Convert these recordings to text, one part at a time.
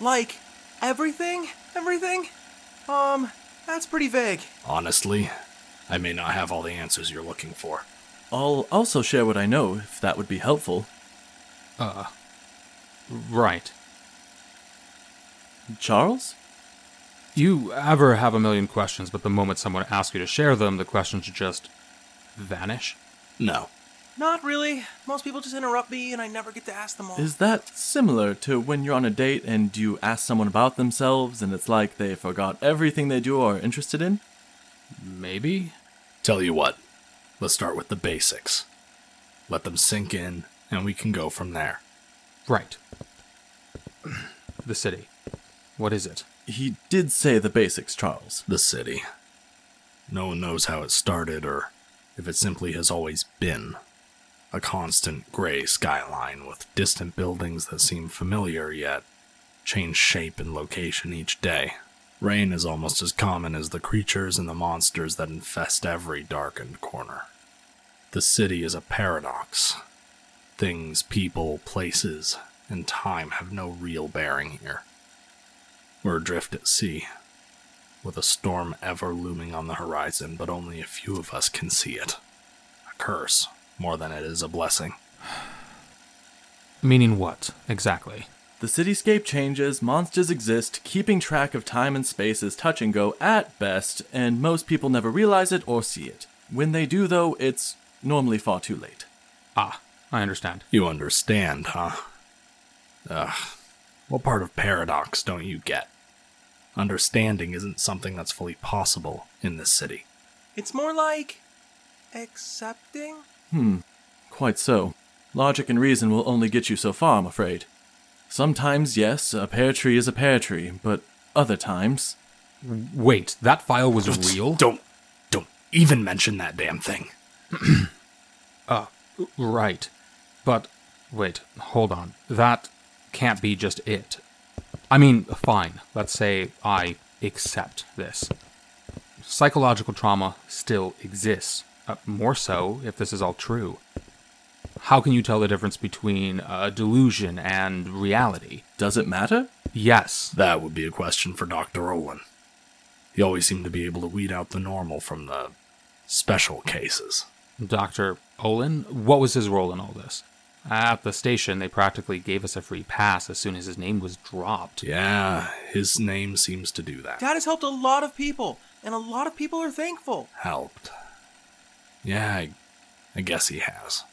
Like, everything? Everything? Um, that's pretty vague. Honestly, I may not have all the answers you're looking for. I'll also share what I know, if that would be helpful. Uh, right. Charles? You ever have a million questions, but the moment someone asks you to share them, the questions just vanish? No. Not really. Most people just interrupt me and I never get to ask them all. Is that similar to when you're on a date and you ask someone about themselves and it's like they forgot everything they do or are interested in? Maybe? Tell you what, let's start with the basics. Let them sink in, and we can go from there. Right. the city. What is it? He did say the basics, Charles. The city. No one knows how it started or if it simply has always been. A constant gray skyline with distant buildings that seem familiar yet change shape and location each day. Rain is almost as common as the creatures and the monsters that infest every darkened corner. The city is a paradox. Things, people, places, and time have no real bearing here. We're adrift at sea, with a storm ever looming on the horizon, but only a few of us can see it. A curse, more than it is a blessing. Meaning what, exactly? The cityscape changes, monsters exist, keeping track of time and space is touch and go at best, and most people never realize it or see it. When they do, though, it's normally far too late. Ah, I understand. You understand, huh? Ugh. What part of paradox don't you get? Understanding isn't something that's fully possible in this city. It's more like. accepting? Quite so. Logic and reason will only get you so far, I'm afraid. Sometimes, yes, a pear tree is a pear tree, but other times. Wait, that file was real? Don't, don't even mention that damn thing. Uh right. But, wait, hold on. That can't be just it. I mean, fine. Let's say I accept this. Psychological trauma still exists. Uh, more so if this is all true. How can you tell the difference between uh, delusion and reality? Does it matter? Yes. That would be a question for Dr. Olin. He always seemed to be able to weed out the normal from the special cases. Dr. Olin, what was his role in all this? At the station, they practically gave us a free pass as soon as his name was dropped. Yeah, his name seems to do that. Dad has helped a lot of people, and a lot of people are thankful. Helped. Yeah, I, I guess he has.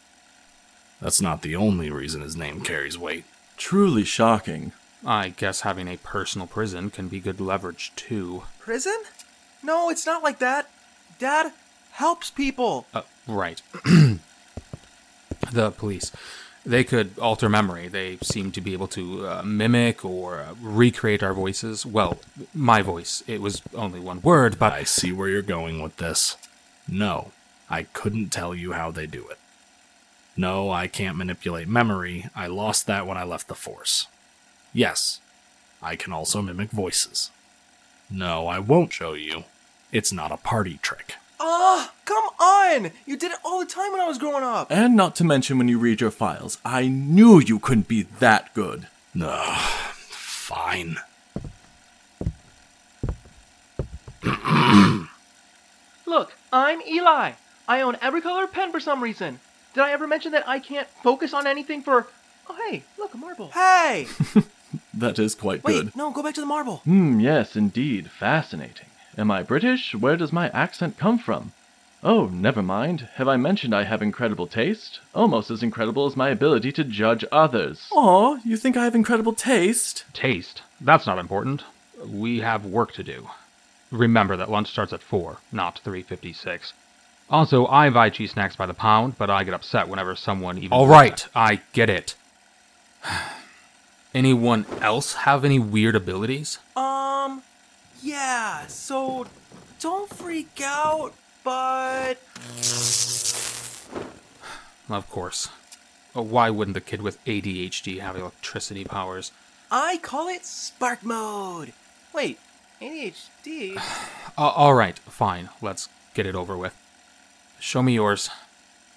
That's not the only reason his name carries weight. Truly shocking. I guess having a personal prison can be good leverage too. Prison? No, it's not like that. Dad helps people. Uh, right. the police. They could alter memory. They seem to be able to uh, mimic or uh, recreate our voices. Well, my voice. It was only one word, but I see where you're going with this. No, I couldn't tell you how they do it. No, I can't manipulate memory. I lost that when I left the Force. Yes, I can also mimic voices. No, I won't show you. It's not a party trick. Ah, come on! You did it all the time when I was growing up. And not to mention when you read your files. I knew you couldn't be that good. Ugh, fine. Look, I'm Eli. I own every color pen for some reason. Did I ever mention that I can't focus on anything for. Oh, hey, look, a marble. Hey! That is quite Wait, good. no, go back to the marble. Hmm, yes, indeed. Fascinating. Am I British? Where does my accent come from? Oh, never mind. Have I mentioned I have incredible taste? Almost as incredible as my ability to judge others. Aw, you think I have incredible taste? taste. That's not important. We have work to do. Remember that lunch starts at 4, not 3.56. Also, I buy cheese snacks by the pound, but I get upset whenever someone even... All right, I get it. Anyone else have any weird abilities? Um, yeah, so don't freak out, but. Of course. Uh, Why wouldn't the kid with ADHD have electricity powers? I call it spark mode. Wait, ADHD? Uh, all right, fine. Let's get it over with. Show me yours.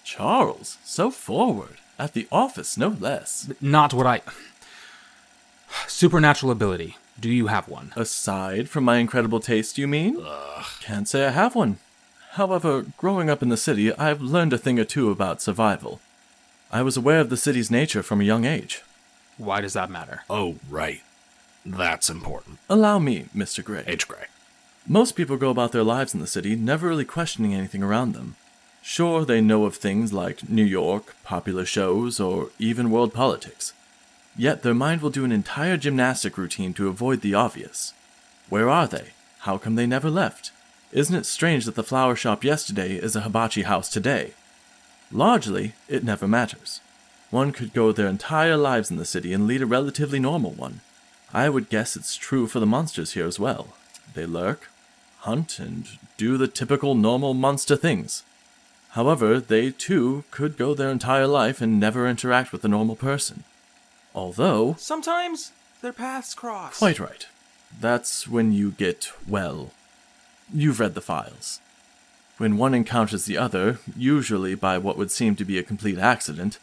Charles, so forward. At the office, no less. Not what I. Supernatural ability. Do you have one? Aside from my incredible taste, you mean? Ugh. Can't say I have one. However, growing up in the city, I've learned a thing or two about survival. I was aware of the city's nature from a young age. Why does that matter? Oh, right. That's important. Allow me, Mr. Gray. H. Gray. Most people go about their lives in the city never really questioning anything around them. Sure, they know of things like New York, popular shows, or even world politics. Yet their mind will do an entire gymnastic routine to avoid the obvious. Where are they? How come they never left? Isn't it strange that the flower shop yesterday is a hibachi house today? Largely, it never matters. One could go their entire lives in the city and lead a relatively normal one. I would guess it's true for the monsters here as well. They lurk, hunt, and do the typical normal monster things. However, they too could go their entire life and never interact with a normal person. Although, Sometimes their paths cross. quite right. That's when you get, well, you've read the files. When one encounters the other, usually by what would seem to be a complete accident,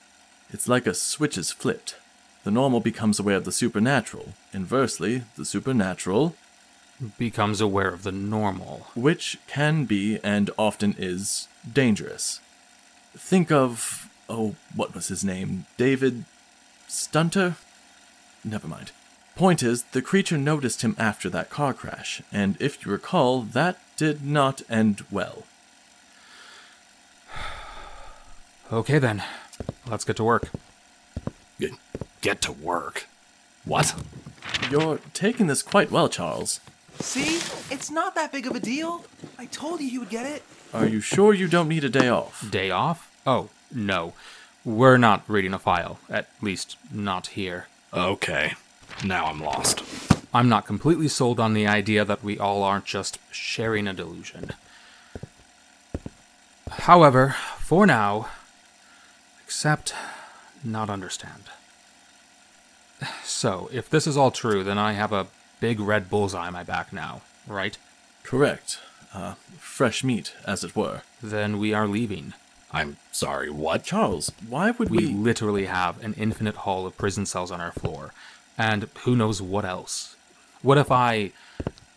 it's like a switch is flipped. The normal becomes aware of the supernatural. Inversely, the supernatural, Becomes aware of the normal. which can be and often is dangerous. Think of, oh, what was his name? David Stunter? Never mind. Point is, the creature noticed him after that car crash, and if you recall, that did not end well. Okay then. Let's get to work. Get, get to work. What? You're taking this quite well, Charles. See? It's not that big of a deal. I told you he would get it. Are you sure you don't need a day off? Day off? Oh, no. We're not reading a file. At least, not here. Okay. Now I'm lost. I'm not completely sold on the idea that we all aren't just sharing a delusion. However, for now, accept, not understand. So, if this is all true, then I have a big red bullseye on my back now, right? Correct. Uh, fresh meat, as it were. Then we are leaving. I'm sorry, what? Charles, why would We we. literally have an infinite hall of prison cells on our floor, and who knows what else. What if I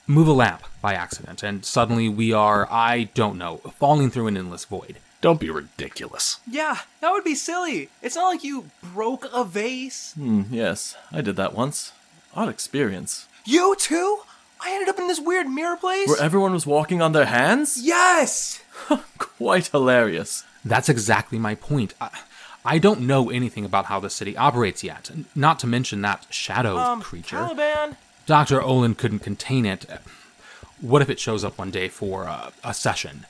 move a lamp by accident and suddenly we are, I don't know, falling through an endless void? Don't be ridiculous. Yeah, that would be silly. It's not like you broke a vase. Hmm, yes, I did that once. Odd experience. You too? I ended up in this weird mirror place. Where everyone was walking on their hands? yes! Quite hilarious. That's exactly my point. I, I don't know anything about how the city operates yet, not to mention that shadow Um, creature. Taliban. Dr. Olin couldn't contain it. What if it shows up one day for a, a session?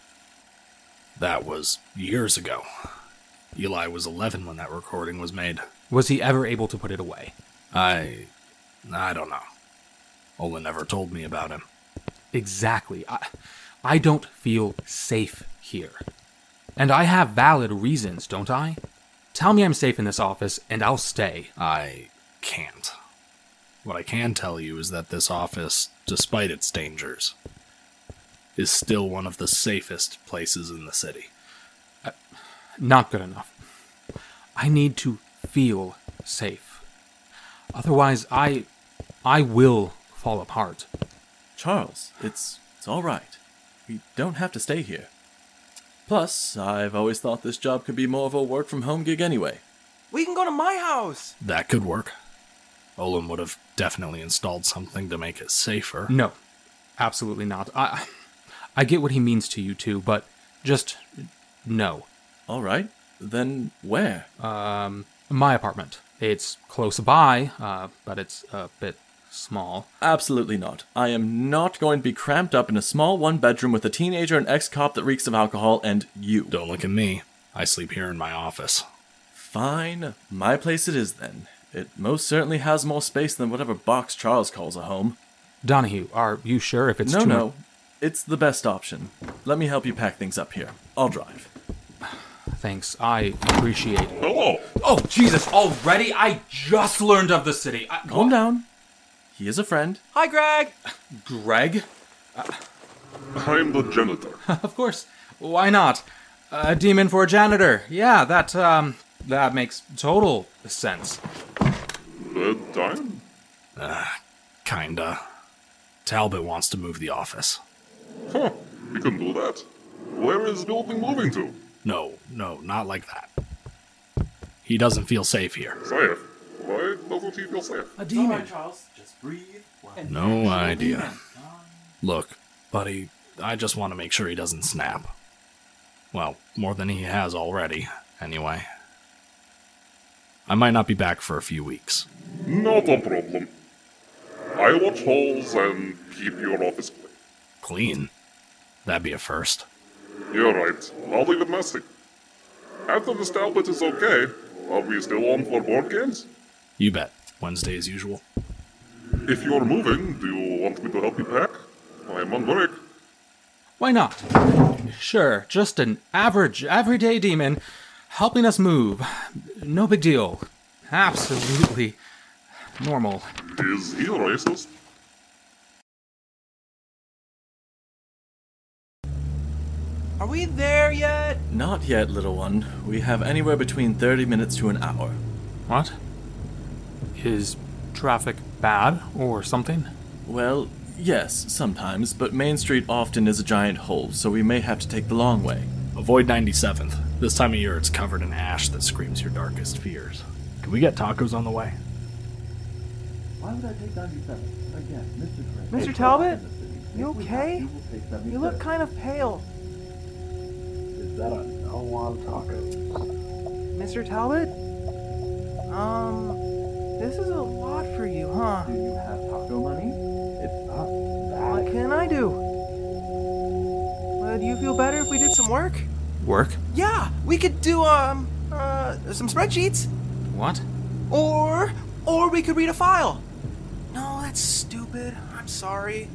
That was years ago. Eli was 11 when that recording was made. Was he ever able to put it away? I. I don't know. Olin never told me about him. Exactly. I, I don't feel safe here. And I have valid reasons, don't I? Tell me I'm safe in this office, and I'll stay. I can't. What I can tell you is that this office, despite its dangers, is still one of the safest places in the city. Uh, not good enough. I need to feel safe. Otherwise, I. I will fall apart. Charles, it's it's all right. We don't have to stay here. Plus, I've always thought this job could be more of a work from home gig anyway. We can go to my house. That could work. Olin would have definitely installed something to make it safer. No, absolutely not. I. I get what he means to you too, but just no. All right. Then where? Um, my apartment. It's close by, uh, but it's a bit small. Absolutely not. I am not going to be cramped up in a small one bedroom with a teenager and ex cop that reeks of alcohol and you. Don't look at me. I sleep here in my office. Fine. My place it is then. It most certainly has more space than whatever box Charles calls a home. Donahue, are you sure if it's no, too no. It's the best option. Let me help you pack things up here. I'll drive. Thanks, I appreciate it. Hello. Oh, Jesus, already? I just learned of the city. I, Calm down. He is a friend. Hi, Greg. Greg? I'm the janitor. Of course. Why not? A demon for a janitor. Yeah, that, um, that makes total sense. Bedtime? Uh, kinda. Talbot wants to move the office. Huh, we can do that. Where is the building moving to? No, no, not like that. He doesn't feel safe here. Safe? Why doesn't he feel safe? A demon. Charles. Just breathe. No idea. Look, buddy, I just want to make sure he doesn't snap. Well, more than he has already, anyway. I might not be back for a few weeks. Not a problem. I'll watch halls and keep your office clean. Clean? That'd be a first. You're right. I'll leave it messy. After this Talbot is okay, are we still on for board games? You bet. Wednesday as usual. If you're moving, do you want me to help you pack? I'm on break. Why not? Sure, just an average, everyday demon helping us move. No big deal. Absolutely normal. Is he racist? Are we there yet? Not yet, little one. We have anywhere between 30 minutes to an hour. What? Is traffic bad or something? Well, yes, sometimes, but Main Street often is a giant hole, so we may have to take the long way. Avoid 97th. This time of year it's covered in ash that screams your darkest fears. Can we get tacos on the way? Why would I take 97th? Again, Mr. Mr. Talbot? You okay? You look kind of pale. Is that a no on tacos? Mr. Talbot? Some work? Work? Yeah, we could do, um, uh, some spreadsheets. What? Or, or we could read a file. No, that's stupid. I'm sorry.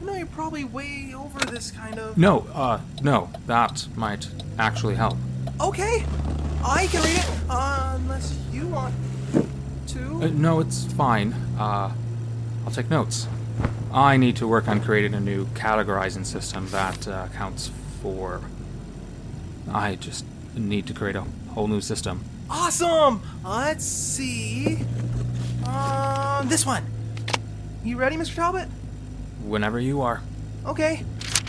I know you're probably way over this kind of. No, uh, no. That might actually help. Okay, I can read it, uh, unless you want to. Uh, no, it's fine. Uh, I'll take notes. I need to work on creating a new categorizing system that uh, accounts for. I just need to create a whole new system. Awesome! Let's see. Um, this one. You ready, Mr. Talbot? Whenever you are. Okay.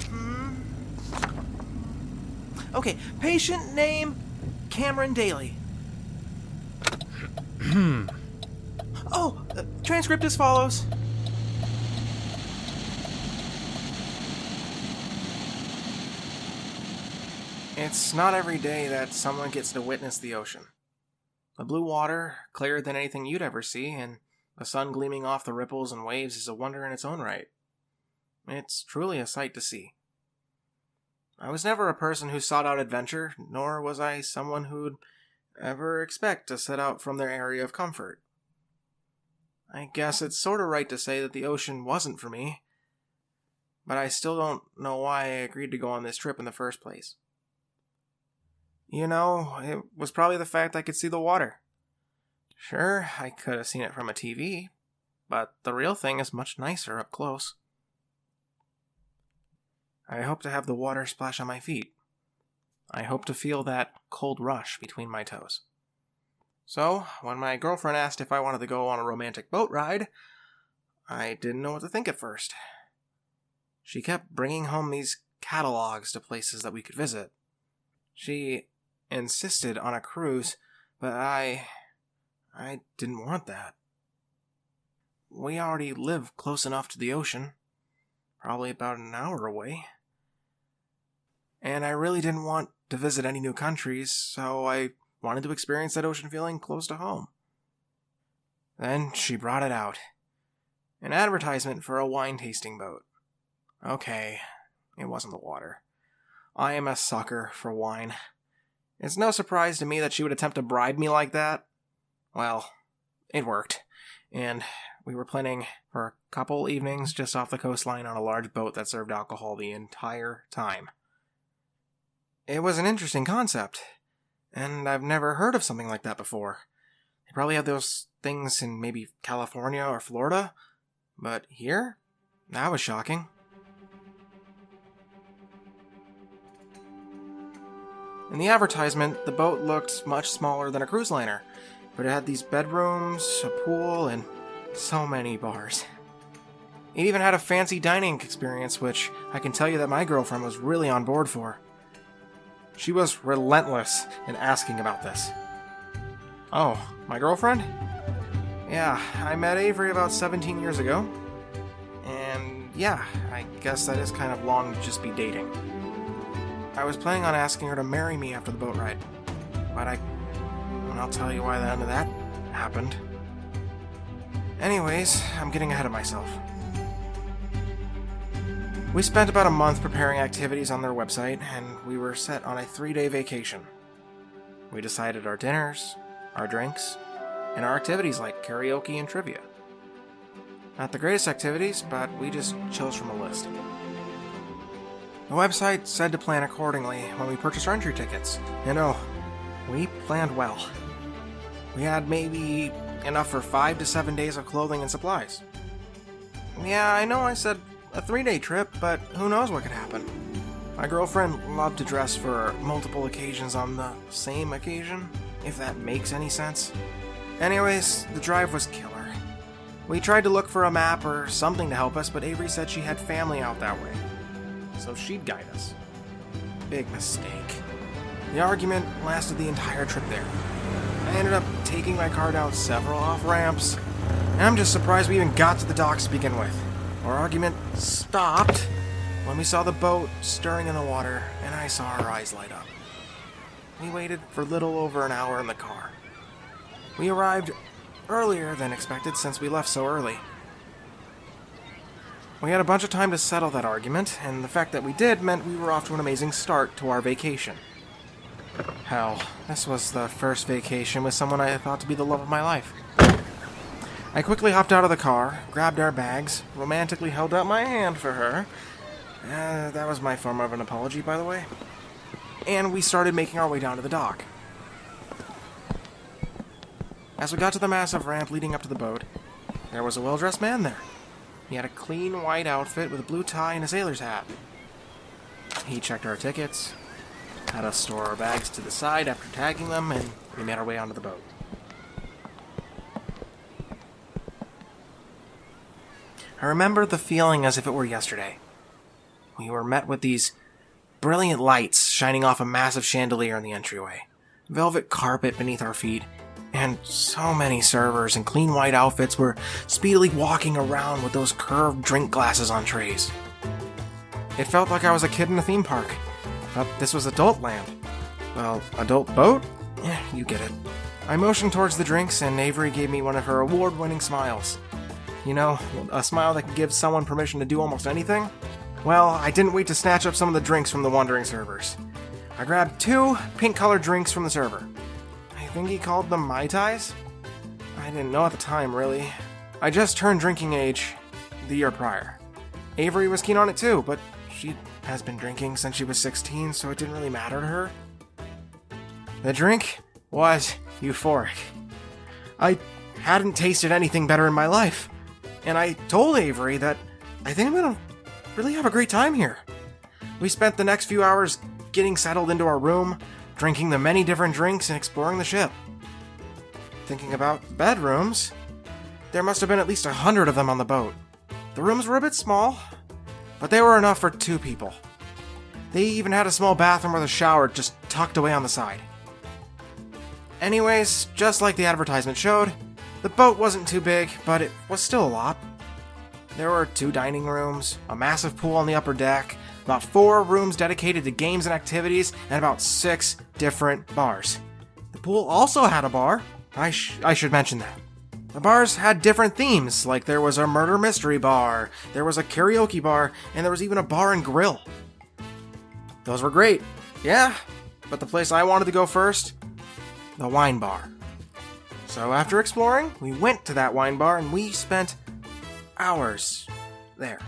Hmm. Okay, patient name Cameron Daily. oh, uh, transcript as follows. It's not every day that someone gets to witness the ocean. The blue water, clearer than anything you'd ever see, and the sun gleaming off the ripples and waves is a wonder in its own right. It's truly a sight to see. I was never a person who sought out adventure, nor was I someone who'd ever expect to set out from their area of comfort. I guess it's sort of right to say that the ocean wasn't for me, but I still don't know why I agreed to go on this trip in the first place. You know, it was probably the fact I could see the water. Sure, I could have seen it from a TV, but the real thing is much nicer up close. I hope to have the water splash on my feet. I hope to feel that cold rush between my toes. So, when my girlfriend asked if I wanted to go on a romantic boat ride, I didn't know what to think at first. She kept bringing home these catalogs to places that we could visit. She insisted on a cruise, but I. I didn't want that. We already live close enough to the ocean, probably about an hour away. And I really didn't want to visit any new countries, so I wanted to experience that ocean feeling close to home. Then she brought it out an advertisement for a wine tasting boat. Okay, it wasn't the water. I am a sucker for wine. It's no surprise to me that she would attempt to bribe me like that. Well, it worked, and we were planning for a couple evenings just off the coastline on a large boat that served alcohol the entire time. It was an interesting concept, and I've never heard of something like that before. They probably have those things in maybe California or Florida, but here? That was shocking. In the advertisement, the boat looked much smaller than a cruise liner, but it had these bedrooms, a pool, and So many bars. It even had a fancy dining experience, which I can tell you that my girlfriend was really on board for. She was relentless in asking about this. Oh, my girlfriend? Yeah, I met Avery about 17 years ago. And yeah, I guess that is kind of long to just be dating. I was planning on asking her to marry me after the boat ride, but I. And I'll tell you why the end of that happened. Anyways, I'm getting ahead of myself. We spent about a month preparing activities on their website, and we were set on a three day vacation. We decided our dinners, our drinks, and our activities like karaoke and trivia. Not the greatest activities, but we just chose from a list. The website said to plan accordingly when we purchased our entry tickets. You know, we planned well. We had maybe enough for five to seven days of clothing and supplies. Yeah, I know I said a three day trip, but who knows what could happen. My girlfriend loved to dress for multiple occasions on the same occasion, if that makes any sense. Anyways, the drive was killer. We tried to look for a map or something to help us, but Avery said she had family out that way. So she'd guide us. Big mistake. The argument lasted the entire trip there. I ended up taking my car down several off ramps, and I'm just surprised we even got to the docks to begin with. Our argument stopped when we saw the boat stirring in the water, and I saw her eyes light up. We waited for little over an hour in the car. We arrived earlier than expected since we left so early. We had a bunch of time to settle that argument, and the fact that we did meant we were off to an amazing start to our vacation. Hell, this was the first vacation with someone I thought to be the love of my life. I quickly hopped out of the car, grabbed our bags, romantically held out my hand for her. Uh, that was my form of an apology, by the way. And we started making our way down to the dock. As we got to the massive ramp leading up to the boat, there was a well dressed man there. He had a clean white outfit with a blue tie and a sailor's hat. He checked our tickets, had us store our bags to the side after tagging them, and we made our way onto the boat. I remember the feeling as if it were yesterday. We were met with these brilliant lights shining off a massive chandelier in the entryway, velvet carpet beneath our feet, and so many servers in clean white outfits were speedily walking around with those curved drink glasses on trays. It felt like I was a kid in a theme park, but this was adult land. Well, adult boat? Yeah, you get it. I motioned towards the drinks, and Avery gave me one of her award winning smiles. You know, a smile that can give someone permission to do almost anything? Well, I didn't wait to snatch up some of the drinks from the wandering servers. I grabbed two pink colored drinks from the server. Think he called them Mai Tais? I didn't know at the time, really. I just turned drinking age the year prior. Avery was keen on it too, but she has been drinking since she was 16, so it didn't really matter to her. The drink was euphoric. I hadn't tasted anything better in my life, and I told Avery that I think I'm gonna really have a great time here. We spent the next few hours getting settled into our room, drinking the many different drinks, and exploring the ship. Thinking about bedrooms, there must have been at least a hundred of them on the boat. The rooms were a bit small, but they were enough for two people. They even had a small bathroom with a shower just tucked away on the side. Anyways, just like the advertisement showed, the boat wasn't too big, but it was still a lot. There were two dining rooms, a massive pool on the upper deck, about four rooms dedicated to games and activities, and about six different bars. The pool also had a bar. I, sh- I should mention that. The bars had different themes, like there was a murder mystery bar, there was a karaoke bar, and there was even a bar and grill. Those were great, yeah, but the place I wanted to go first the wine bar. So after exploring, we went to that wine bar and we spent hours there.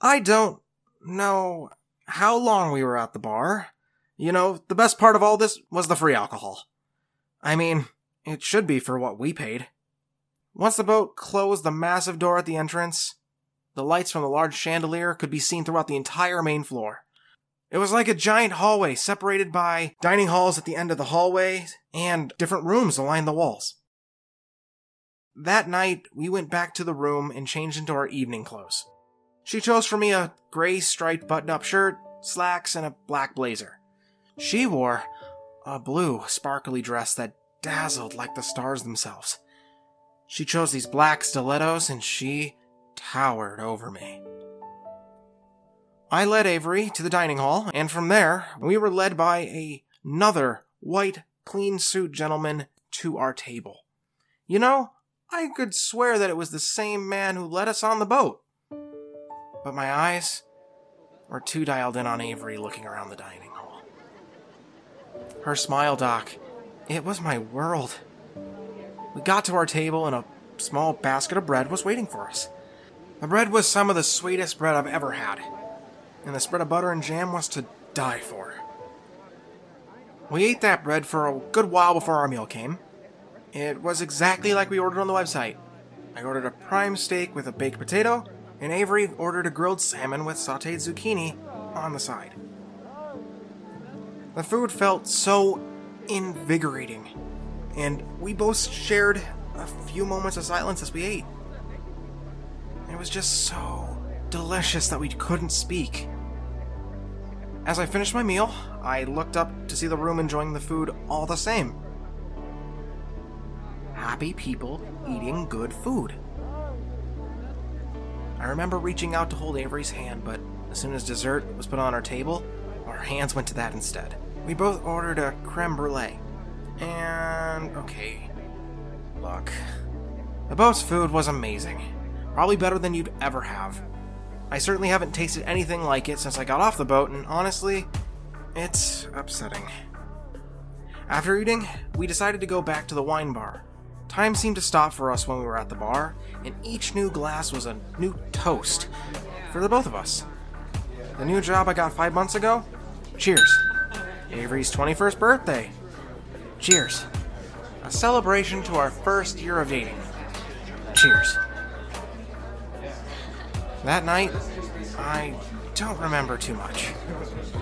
I don't know how long we were at the bar. You know, the best part of all this was the free alcohol. I mean, it should be for what we paid. Once the boat closed the massive door at the entrance, the lights from the large chandelier could be seen throughout the entire main floor. It was like a giant hallway separated by dining halls at the end of the hallway and different rooms aligned the walls. That night, we went back to the room and changed into our evening clothes. She chose for me a gray striped button up shirt, slacks, and a black blazer. She wore a blue, sparkly dress that dazzled like the stars themselves. She chose these black stilettos and she towered over me. I led Avery to the dining hall, and from there, we were led by a- another white, clean suit gentleman to our table. You know, I could swear that it was the same man who led us on the boat. But my eyes were too dialed in on Avery looking around the dining hall. Her smile, Doc, it was my world. We got to our table, and a small basket of bread was waiting for us. The bread was some of the sweetest bread I've ever had, and the spread of butter and jam was to die for. We ate that bread for a good while before our meal came. It was exactly like we ordered on the website. I ordered a prime steak with a baked potato, and Avery ordered a grilled salmon with sauteed zucchini on the side. The food felt so invigorating, and we both shared a few moments of silence as we ate. It was just so delicious that we couldn't speak. As I finished my meal, I looked up to see the room enjoying the food all the same. Happy people eating good food. I remember reaching out to hold Avery's hand, but as soon as dessert was put on our table, our hands went to that instead. We both ordered a creme brulee. And, okay, look. The boat's food was amazing. Probably better than you'd ever have. I certainly haven't tasted anything like it since I got off the boat, and honestly, it's upsetting. After eating, we decided to go back to the wine bar. Time seemed to stop for us when we were at the bar, and each new glass was a new toast for the both of us. The new job I got five months ago? Cheers. Avery's 21st birthday. Cheers. A celebration to our first year of dating. Cheers. That night, I don't remember too much.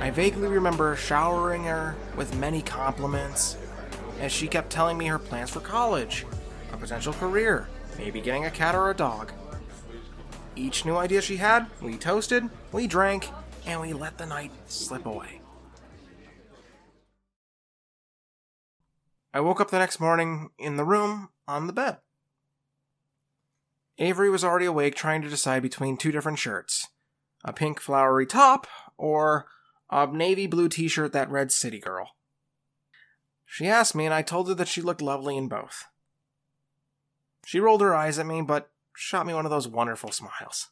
I vaguely remember showering her with many compliments as she kept telling me her plans for college, a potential career, maybe getting a cat or a dog. Each new idea she had, we toasted, we drank, and we let the night slip away. I woke up the next morning in the room on the bed. Avery was already awake trying to decide between two different shirts a pink flowery top or a navy blue t shirt that read City Girl. She asked me, and I told her that she looked lovely in both. She rolled her eyes at me, but shot me one of those wonderful smiles.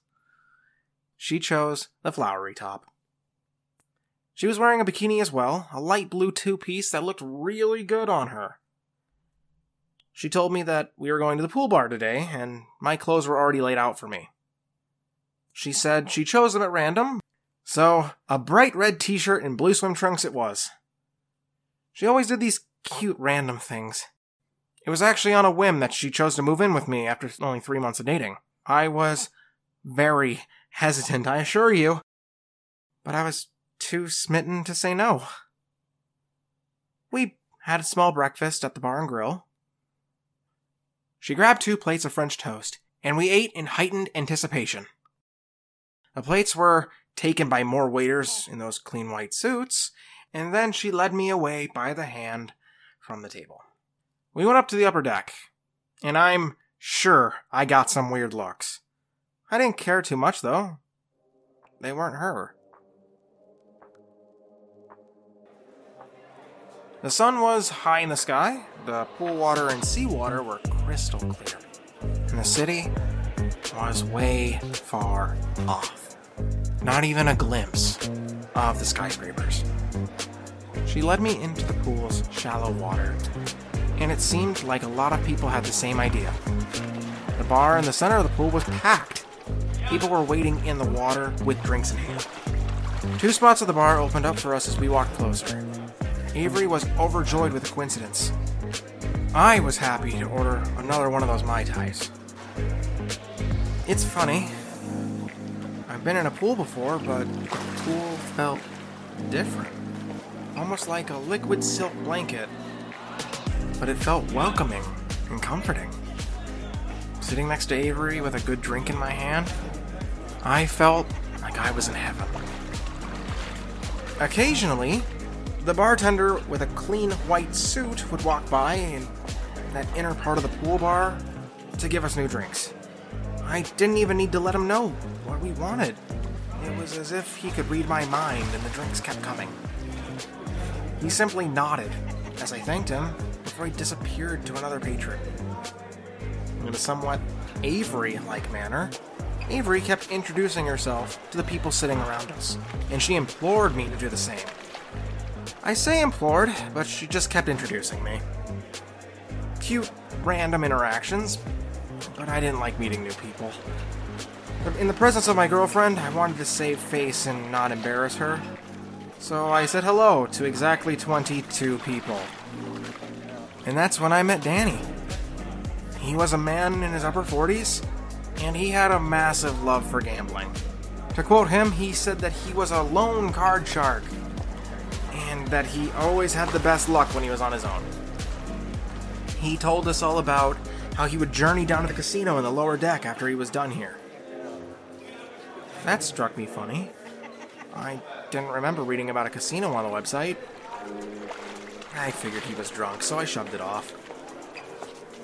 She chose the flowery top. She was wearing a bikini as well, a light blue two piece that looked really good on her. She told me that we were going to the pool bar today, and my clothes were already laid out for me. She said she chose them at random, so a bright red t shirt and blue swim trunks it was. She always did these cute random things. It was actually on a whim that she chose to move in with me after only three months of dating. I was very hesitant, I assure you, but I was too smitten to say no. We had a small breakfast at the bar and grill. She grabbed two plates of French toast, and we ate in heightened anticipation. The plates were taken by more waiters in those clean white suits, and then she led me away by the hand from the table. We went up to the upper deck, and I'm sure I got some weird looks. I didn't care too much, though. They weren't her. The sun was high in the sky, the pool water and seawater were crystal clear, and the city was way far off. Not even a glimpse of the skyscrapers. She led me into the pool's shallow water, and it seemed like a lot of people had the same idea. The bar in the center of the pool was packed. People were waiting in the water with drinks in hand. Two spots of the bar opened up for us as we walked closer. Avery was overjoyed with the coincidence. I was happy to order another one of those Mai Tais. It's funny. I've been in a pool before, but the pool felt different. Almost like a liquid silk blanket. But it felt welcoming and comforting. Sitting next to Avery with a good drink in my hand, I felt like I was in heaven. Occasionally, the bartender with a clean white suit would walk by in that inner part of the pool bar to give us new drinks. I didn't even need to let him know what we wanted. It was as if he could read my mind and the drinks kept coming. He simply nodded as I thanked him before he disappeared to another patron. In a somewhat Avery like manner, Avery kept introducing herself to the people sitting around us, and she implored me to do the same. I say implored, but she just kept introducing me. Cute, random interactions, but I didn't like meeting new people. In the presence of my girlfriend, I wanted to save face and not embarrass her. So I said hello to exactly 22 people. And that's when I met Danny. He was a man in his upper 40s, and he had a massive love for gambling. To quote him, he said that he was a lone card shark, that he always had the best luck when he was on his own. He told us all about how he would journey down to the casino in the lower deck after he was done here. That struck me funny. I didn't remember reading about a casino on the website. I figured he was drunk, so I shoved it off.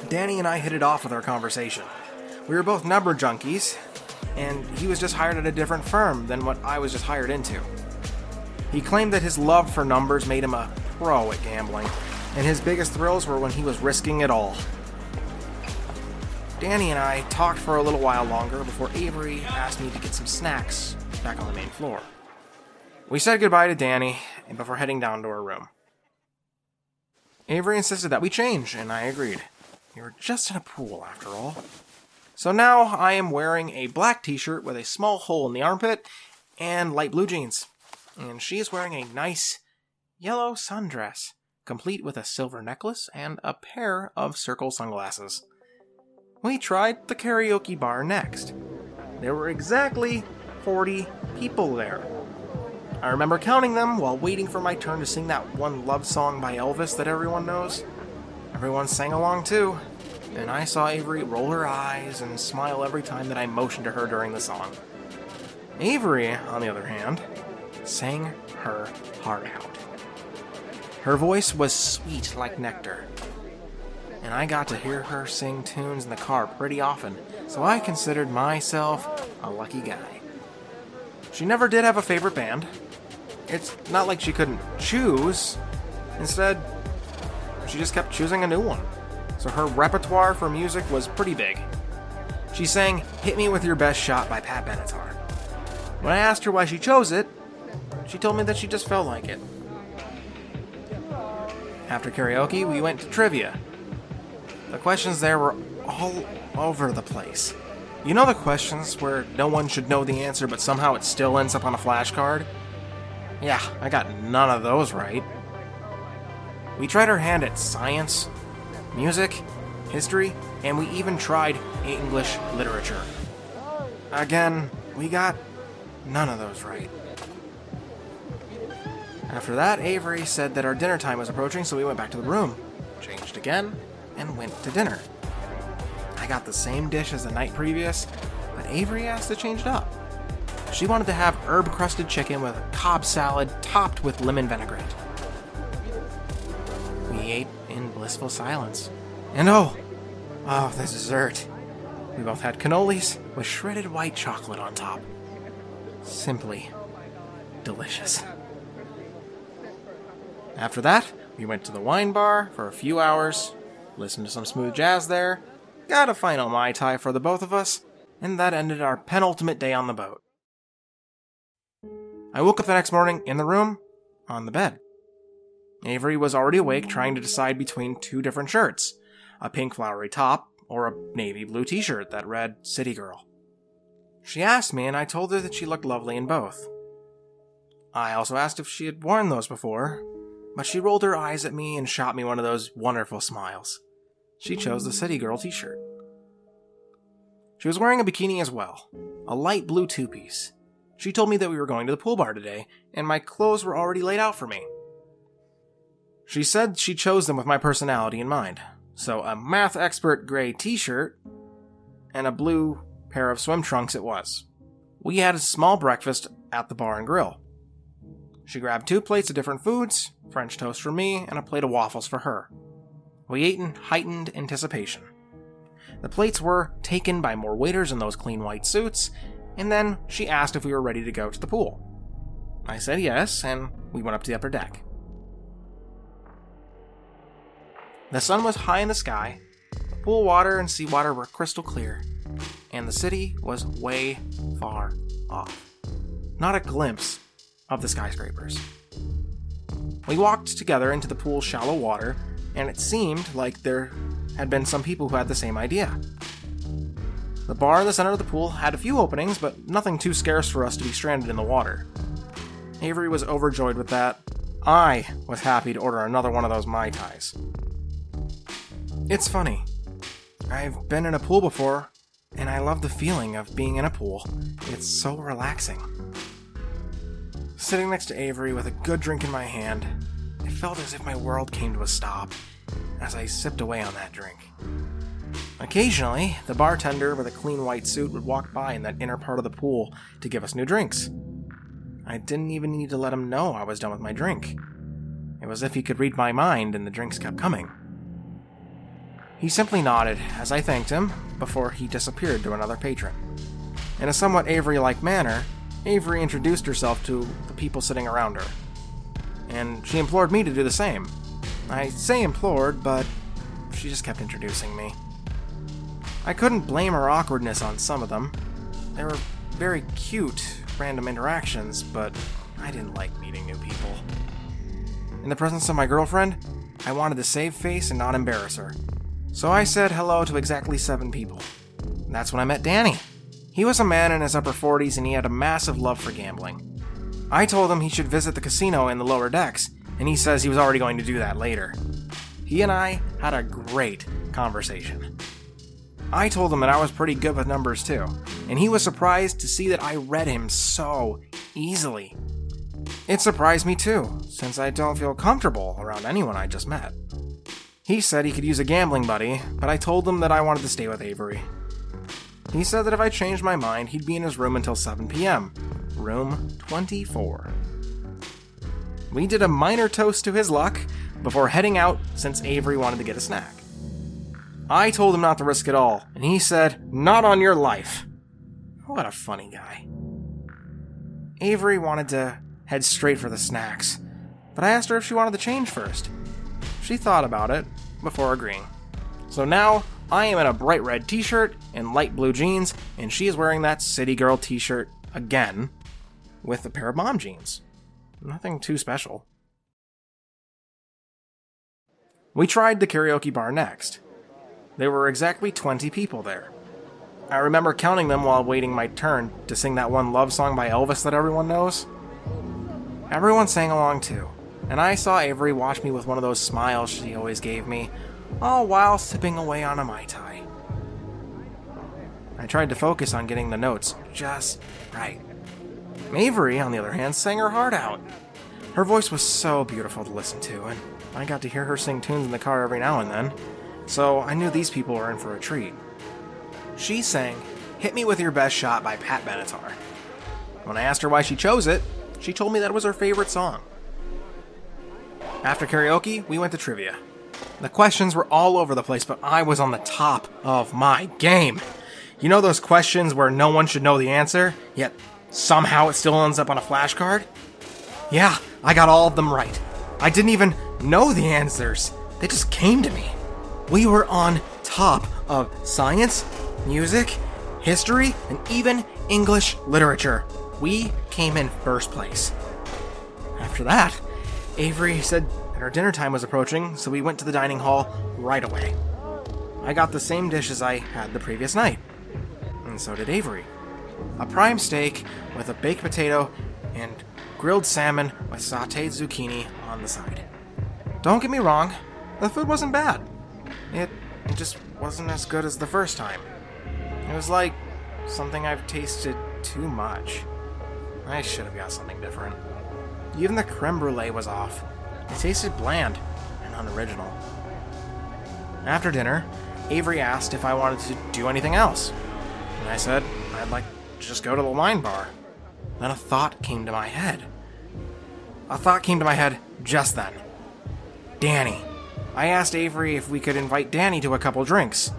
Danny and I hit it off with our conversation. We were both number junkies, and he was just hired at a different firm than what I was just hired into. He claimed that his love for numbers made him a pro at gambling, and his biggest thrills were when he was risking it all. Danny and I talked for a little while longer before Avery asked me to get some snacks back on the main floor. We said goodbye to Danny and before heading down to our room. Avery insisted that we change, and I agreed. We were just in a pool, after all. So now I am wearing a black t shirt with a small hole in the armpit and light blue jeans. And she is wearing a nice yellow sundress, complete with a silver necklace and a pair of circle sunglasses. We tried the karaoke bar next. There were exactly 40 people there. I remember counting them while waiting for my turn to sing that one love song by Elvis that everyone knows. Everyone sang along too, and I saw Avery roll her eyes and smile every time that I motioned to her during the song. Avery, on the other hand, sang her heart out. Her voice was sweet like nectar, and I got to hear her sing tunes in the car pretty often, so I considered myself a lucky guy. She never did have a favorite band. It's not like she couldn't choose. Instead, she just kept choosing a new one. So her repertoire for music was pretty big. She sang Hit Me With Your Best Shot by Pat Benatar. When I asked her why she chose it, she told me that she just felt like it. After karaoke, we went to trivia. The questions there were all over the place. You know the questions where no one should know the answer, but somehow it still ends up on a flashcard? Yeah, I got none of those right. We tried our hand at science, music, history, and we even tried English literature. Again, we got none of those right. After that, Avery said that our dinner time was approaching, so we went back to the room, changed again, and went to dinner. I got the same dish as the night previous, but Avery asked to change it up. She wanted to have herb crusted chicken with a Cobb salad topped with lemon vinaigrette. We ate in blissful silence. And oh, oh, the dessert. We both had cannolis with shredded white chocolate on top. Simply delicious. After that, we went to the wine bar for a few hours, listened to some smooth jazz there, got a final Mai Tai for the both of us, and that ended our penultimate day on the boat. I woke up the next morning in the room, on the bed. Avery was already awake, trying to decide between two different shirts a pink flowery top or a navy blue t shirt that read City Girl. She asked me, and I told her that she looked lovely in both. I also asked if she had worn those before, but she rolled her eyes at me and shot me one of those wonderful smiles. She chose the City Girl t shirt. She was wearing a bikini as well, a light blue two piece, She told me that we were going to the pool bar today, and my clothes were already laid out for me. She said she chose them with my personality in mind. So, a math expert gray t shirt and a blue pair of swim trunks it was. We had a small breakfast at the bar and grill. She grabbed two plates of different foods French toast for me, and a plate of waffles for her. We ate in heightened anticipation. The plates were taken by more waiters in those clean white suits, and then she asked if we were ready to go to the pool. I said yes, and we went up to the upper deck. The sun was high in the sky, the pool water and seawater were crystal clear, and the city was way far off. Not a glimpse of the skyscrapers. We walked together into the pool's shallow water, and it seemed like there had been some people who had the same idea. The bar in the center of the pool had a few openings, but nothing too scarce for us to be stranded in the water. Avery was overjoyed with that. I was happy to order another one of those Mai Tais. It's funny. I've been in a pool before, and I love the feeling of being in a pool. It's so relaxing. Sitting next to Avery with a good drink in my hand, it felt as if my world came to a stop as I sipped away on that drink. Occasionally, the bartender with a clean white suit would walk by in that inner part of the pool to give us new drinks. I didn't even need to let him know I was done with my drink. It was as if he could read my mind and the drinks kept coming. He simply nodded as I thanked him before he disappeared to another patron. In a somewhat Avery like manner, Avery introduced herself to the people sitting around her, and she implored me to do the same. I say implored, but she just kept introducing me. I couldn't blame her awkwardness on some of them. They were very cute, random interactions, but I didn't like meeting new people. In the presence of my girlfriend, I wanted to save face and not embarrass her. So I said hello to exactly seven people. That's when I met Danny. He was a man in his upper 40s and he had a massive love for gambling. I told him he should visit the casino in the lower decks, and he says he was already going to do that later. He and I had a great conversation. I told him that I was pretty good with numbers too, and he was surprised to see that I read him so easily. It surprised me too, since I don't feel comfortable around anyone I just met. He said he could use a gambling buddy, but I told him that I wanted to stay with Avery. He said that if I changed my mind, he'd be in his room until 7 p.m. Room 24. We did a minor toast to his luck before heading out since Avery wanted to get a snack. I told him not to risk it all, and he said, Not on your life. What a funny guy. Avery wanted to head straight for the snacks, but I asked her if she wanted to change first. She thought about it before agreeing. So now I am in a bright red t shirt and light blue jeans, and she is wearing that City Girl t shirt again with a pair of mom jeans. Nothing too special. We tried the karaoke bar next. There were exactly 20 people there. I remember counting them while waiting my turn to sing that one love song by Elvis that everyone knows. Everyone sang along too and I saw Avery watch me with one of those smiles she always gave me, all while sipping away on a Mai Tai. I tried to focus on getting the notes just right. Avery, on the other hand, sang her heart out. Her voice was so beautiful to listen to, and I got to hear her sing tunes in the car every now and then, so I knew these people were in for a treat. She sang Hit Me With Your Best Shot by Pat Benatar. When I asked her why she chose it, she told me that was her favorite song. After karaoke, we went to trivia. The questions were all over the place, but I was on the top of my game. You know those questions where no one should know the answer, yet somehow it still ends up on a flashcard? Yeah, I got all of them right. I didn't even know the answers, they just came to me. We were on top of science, music, history, and even English literature. We came in first place. After that, Avery said our dinner time was approaching, so we went to the dining hall right away. I got the same dish as I had the previous night, and so did Avery. A prime steak with a baked potato and grilled salmon with sauteed zucchini on the side. Don't get me wrong, the food wasn't bad. It, it just wasn't as good as the first time. It was like something I've tasted too much. I should have got something different. Even the creme brulee was off. It tasted bland and unoriginal. After dinner, Avery asked if I wanted to do anything else. And I said I'd like to just go to the wine bar. Then a thought came to my head. A thought came to my head just then. Danny. I asked Avery if we could invite Danny to a couple drinks.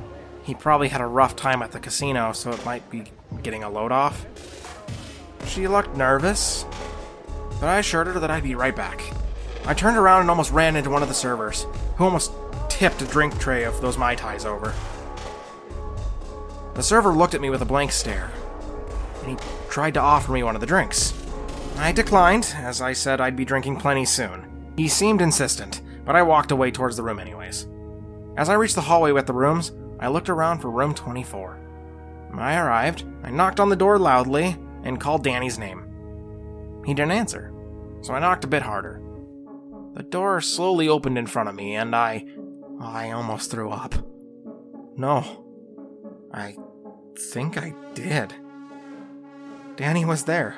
He probably had a rough time at the casino, so it might be getting a load off. She looked nervous, but I assured her that I'd be right back. I turned around and almost ran into one of the servers, who almost tipped a drink tray of those Mai Tais over. The server looked at me with a blank stare, and he tried to offer me one of the drinks. I declined, as I said I'd be drinking plenty soon. He seemed insistent, but I walked away towards the room anyways. As I reached the hallway with the rooms, I looked around for room 24. When I arrived, I knocked on the door loudly and called Danny's name. He didn't answer, so I knocked a bit harder. The door slowly opened in front of me, and I. I almost threw up. No. I think I did. Danny was there,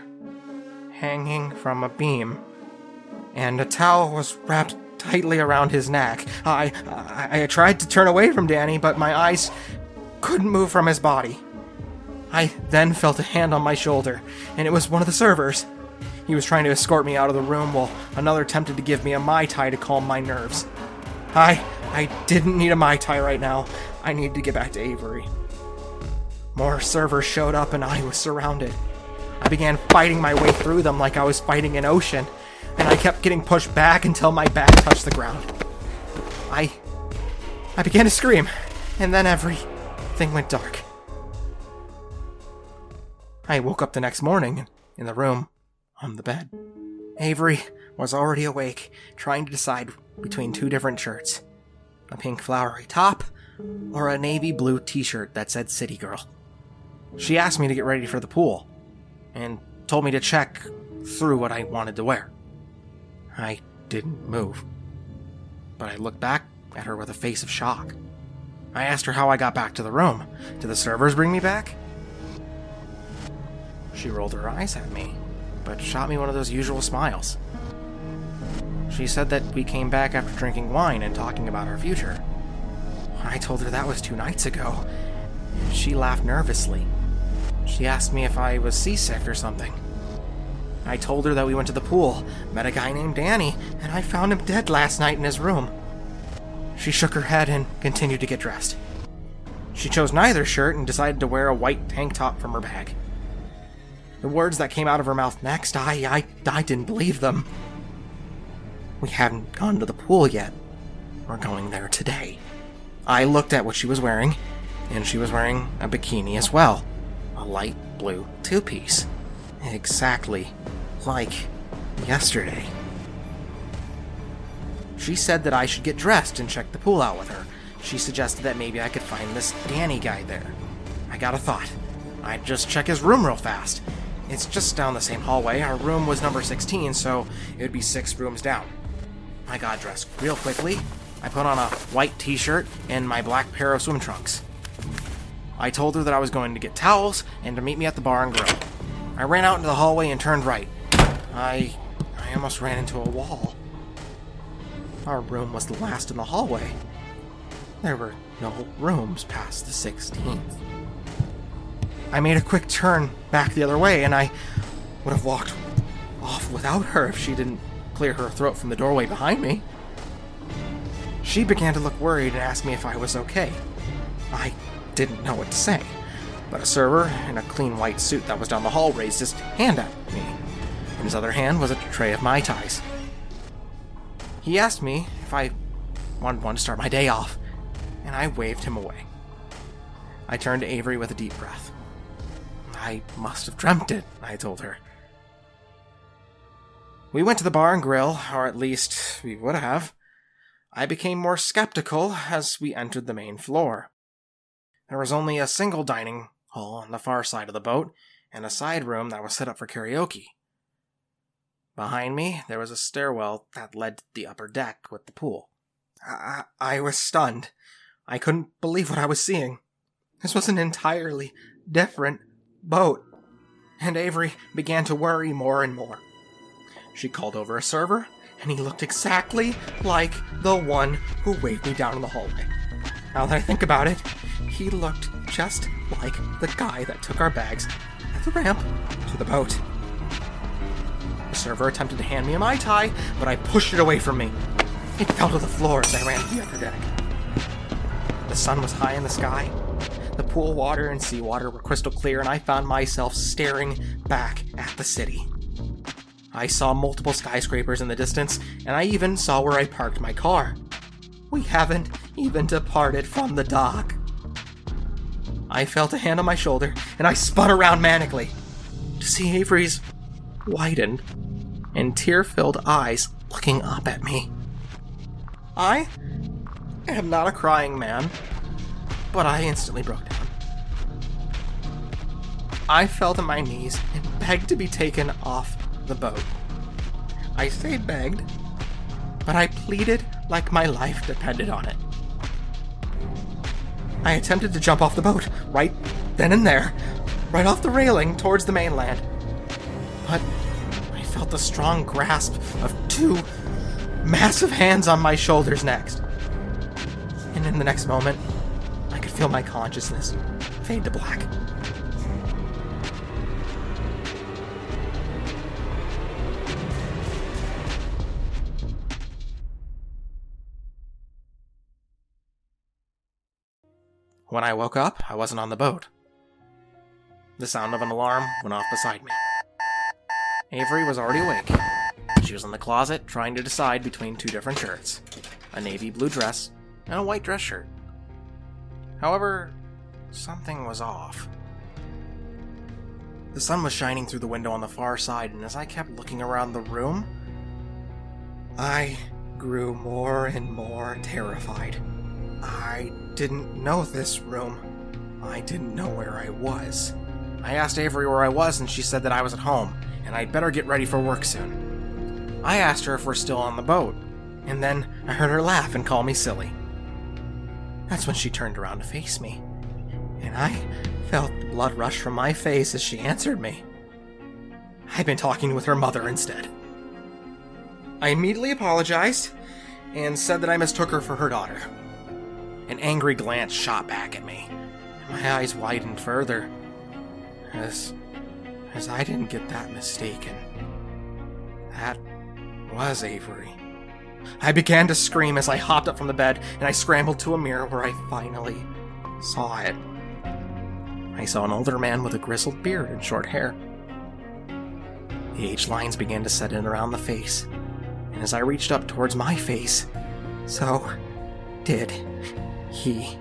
hanging from a beam, and a towel was wrapped tightly around his neck. I, I, I tried to turn away from Danny, but my eyes couldn't move from his body. I then felt a hand on my shoulder, and it was one of the servers. He was trying to escort me out of the room while another attempted to give me a Mai Tai to calm my nerves. I I didn't need a Mai Tai right now. I needed to get back to Avery. More servers showed up and I was surrounded. I began fighting my way through them like I was fighting an ocean, and I kept getting pushed back until my back touched the ground. I I began to scream, and then everything went dark. I woke up the next morning in the room on the bed. Avery was already awake, trying to decide between two different shirts a pink flowery top or a navy blue t shirt that said City Girl. She asked me to get ready for the pool and told me to check through what I wanted to wear. I didn't move, but I looked back at her with a face of shock. I asked her how I got back to the room. Did the servers bring me back? She rolled her eyes at me, but shot me one of those usual smiles. She said that we came back after drinking wine and talking about our future. I told her that was two nights ago. She laughed nervously. She asked me if I was seasick or something. I told her that we went to the pool, met a guy named Danny, and I found him dead last night in his room. She shook her head and continued to get dressed. She chose neither shirt and decided to wear a white tank top from her bag. The words that came out of her mouth next, I, I, I didn't believe them. We haven't gone to the pool yet. We're going there today. I looked at what she was wearing, and she was wearing a bikini as well. A light blue two piece. Exactly like yesterday. She said that I should get dressed and check the pool out with her. She suggested that maybe I could find this Danny guy there. I got a thought. I'd just check his room real fast. It's just down the same hallway. Our room was number 16, so it would be six rooms down. I got dressed real quickly. I put on a white t shirt and my black pair of swim trunks. I told her that I was going to get towels and to meet me at the bar and grill. I ran out into the hallway and turned right. I. I almost ran into a wall. Our room was the last in the hallway. There were no rooms past the 16th. I made a quick turn back the other way, and I would have walked off without her if she didn't clear her throat from the doorway behind me. She began to look worried and asked me if I was okay. I didn't know what to say, but a server in a clean white suit that was down the hall raised his hand at me. In his other hand was a tray of Mai Tais. He asked me if I wanted one to start my day off, and I waved him away. I turned to Avery with a deep breath. I must have dreamt it, I told her. We went to the bar and grill, or at least we would have. I became more skeptical as we entered the main floor. There was only a single dining hall on the far side of the boat, and a side room that was set up for karaoke. Behind me, there was a stairwell that led to the upper deck with the pool. I, I was stunned. I couldn't believe what I was seeing. This was an entirely different boat. and Avery began to worry more and more. She called over a server, and he looked exactly like the one who waved me down in the hallway. Now that I think about it, he looked just like the guy that took our bags at the ramp to the boat. The server attempted to hand me a Mai Tai, but I pushed it away from me. It fell to the floor as I ran to the upper deck. The sun was high in the sky. The pool water and seawater were crystal clear, and I found myself staring back at the city. I saw multiple skyscrapers in the distance, and I even saw where I parked my car. We haven't even departed from the dock. I felt a hand on my shoulder, and I spun around manically to see Avery's widened and tear filled eyes looking up at me. I am not a crying man, but I instantly broke down. I fell to my knees and begged to be taken off the boat. I say begged, but I pleaded like my life depended on it. I attempted to jump off the boat, right then and there, right off the railing towards the mainland. But I felt the strong grasp of two massive hands on my shoulders next. And in the next moment, feel my consciousness fade to black. When I woke up, I wasn't on the boat. The sound of an alarm went off beside me. Avery was already awake. She was in the closet trying to decide between two different shirts a navy blue dress and a white dress shirt. However, something was off. The sun was shining through the window on the far side, and as I kept looking around the room, I grew more and more terrified. I didn't know this room. I didn't know where I was. I asked Avery where I was, and she said that I was at home, and I'd better get ready for work soon. I asked her if we're still on the boat, and then I heard her laugh and call me silly. That's when she turned around to face me, and I felt the blood rush from my face as she answered me. I'd been talking with her mother instead. I immediately apologized and said that I mistook her for her daughter. An angry glance shot back at me. And my eyes widened further, as as I didn't get that mistaken. That was Avery. I began to scream as I hopped up from the bed and I scrambled to a mirror where I finally saw it. I saw an older man with a grizzled beard and short hair. The age lines began to set in around the face, and as I reached up towards my face, so did he.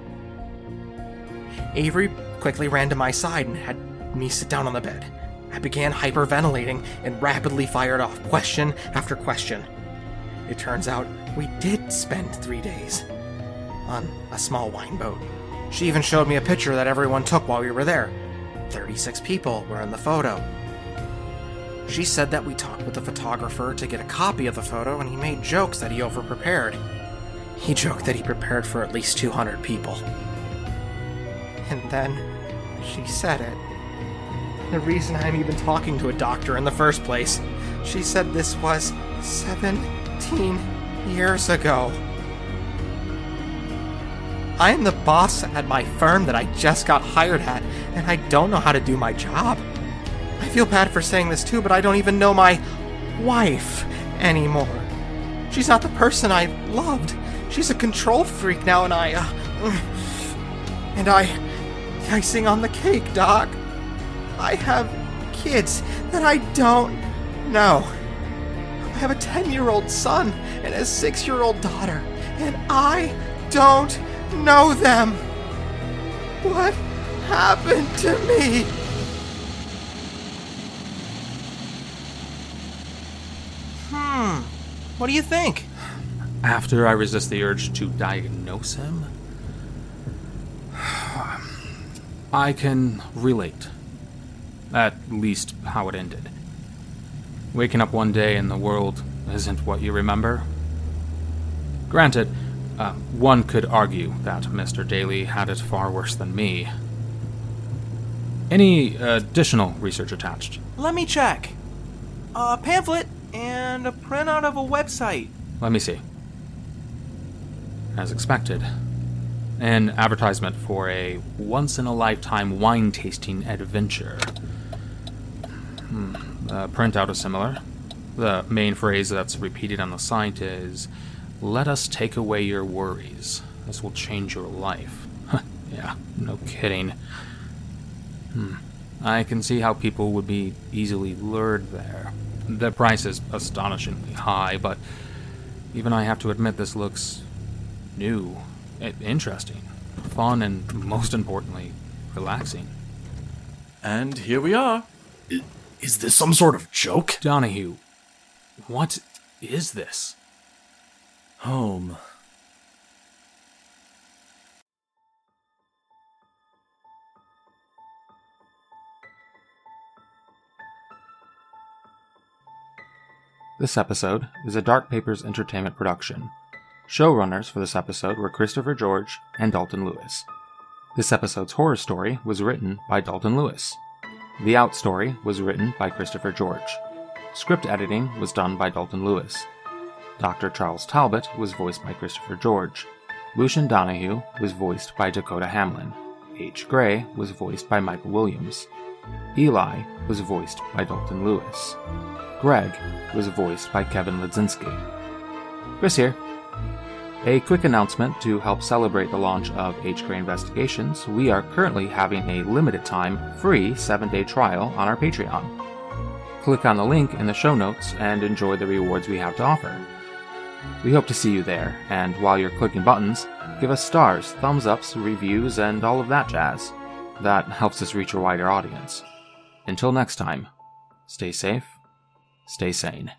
Avery quickly ran to my side and had me sit down on the bed. I began hyperventilating and rapidly fired off question after question. It turns out we did spend three days on a small wine boat. She even showed me a picture that everyone took while we were there. 36 people were in the photo. She said that we talked with the photographer to get a copy of the photo and he made jokes that he overprepared. He joked that he prepared for at least 200 people. And then she said it. The reason I'm even talking to a doctor in the first place. She said this was 17 years ago. I am the boss at my firm that I just got hired at, and I don't know how to do my job. I feel bad for saying this too, but I don't even know my wife anymore. She's not the person I loved. She's a control freak now, and I, uh, and I, icing on the cake, Doc. I have kids that I don't know. I have a 10 year old son and a 6 year old daughter, and I don't know them. What happened to me? Hmm. What do you think? After I resist the urge to diagnose him, I can relate. At least how it ended. Waking up one day and the world isn't what you remember. Granted, uh, one could argue that Mr. Daily had it far worse than me. Any additional research attached? Let me check. A pamphlet and a printout of a website. Let me see. As expected, an advertisement for a once in a lifetime wine tasting adventure. Hmm. The printout is similar. The main phrase that's repeated on the site is Let us take away your worries. This will change your life. yeah, no kidding. Hmm. I can see how people would be easily lured there. The price is astonishingly high, but even I have to admit this looks new, interesting, fun, and most importantly, relaxing. And here we are. I- Is this some sort of joke? Donahue, what is this? Home. This episode is a Dark Papers Entertainment production. Showrunners for this episode were Christopher George and Dalton Lewis. This episode's horror story was written by Dalton Lewis. The Out story was written by Christopher George. Script editing was done by Dalton Lewis. Dr. Charles Talbot was voiced by Christopher George. Lucian Donahue was voiced by Dakota Hamlin. H. Gray was voiced by Michael Williams. Eli was voiced by Dalton Lewis. Greg was voiced by Kevin Ledzinski. Chris here. A quick announcement to help celebrate the launch of H. Gray Investigations. We are currently having a limited time, free 7 day trial on our Patreon. Click on the link in the show notes and enjoy the rewards we have to offer. We hope to see you there, and while you're clicking buttons, give us stars, thumbs ups, reviews, and all of that jazz. That helps us reach a wider audience. Until next time, stay safe, stay sane.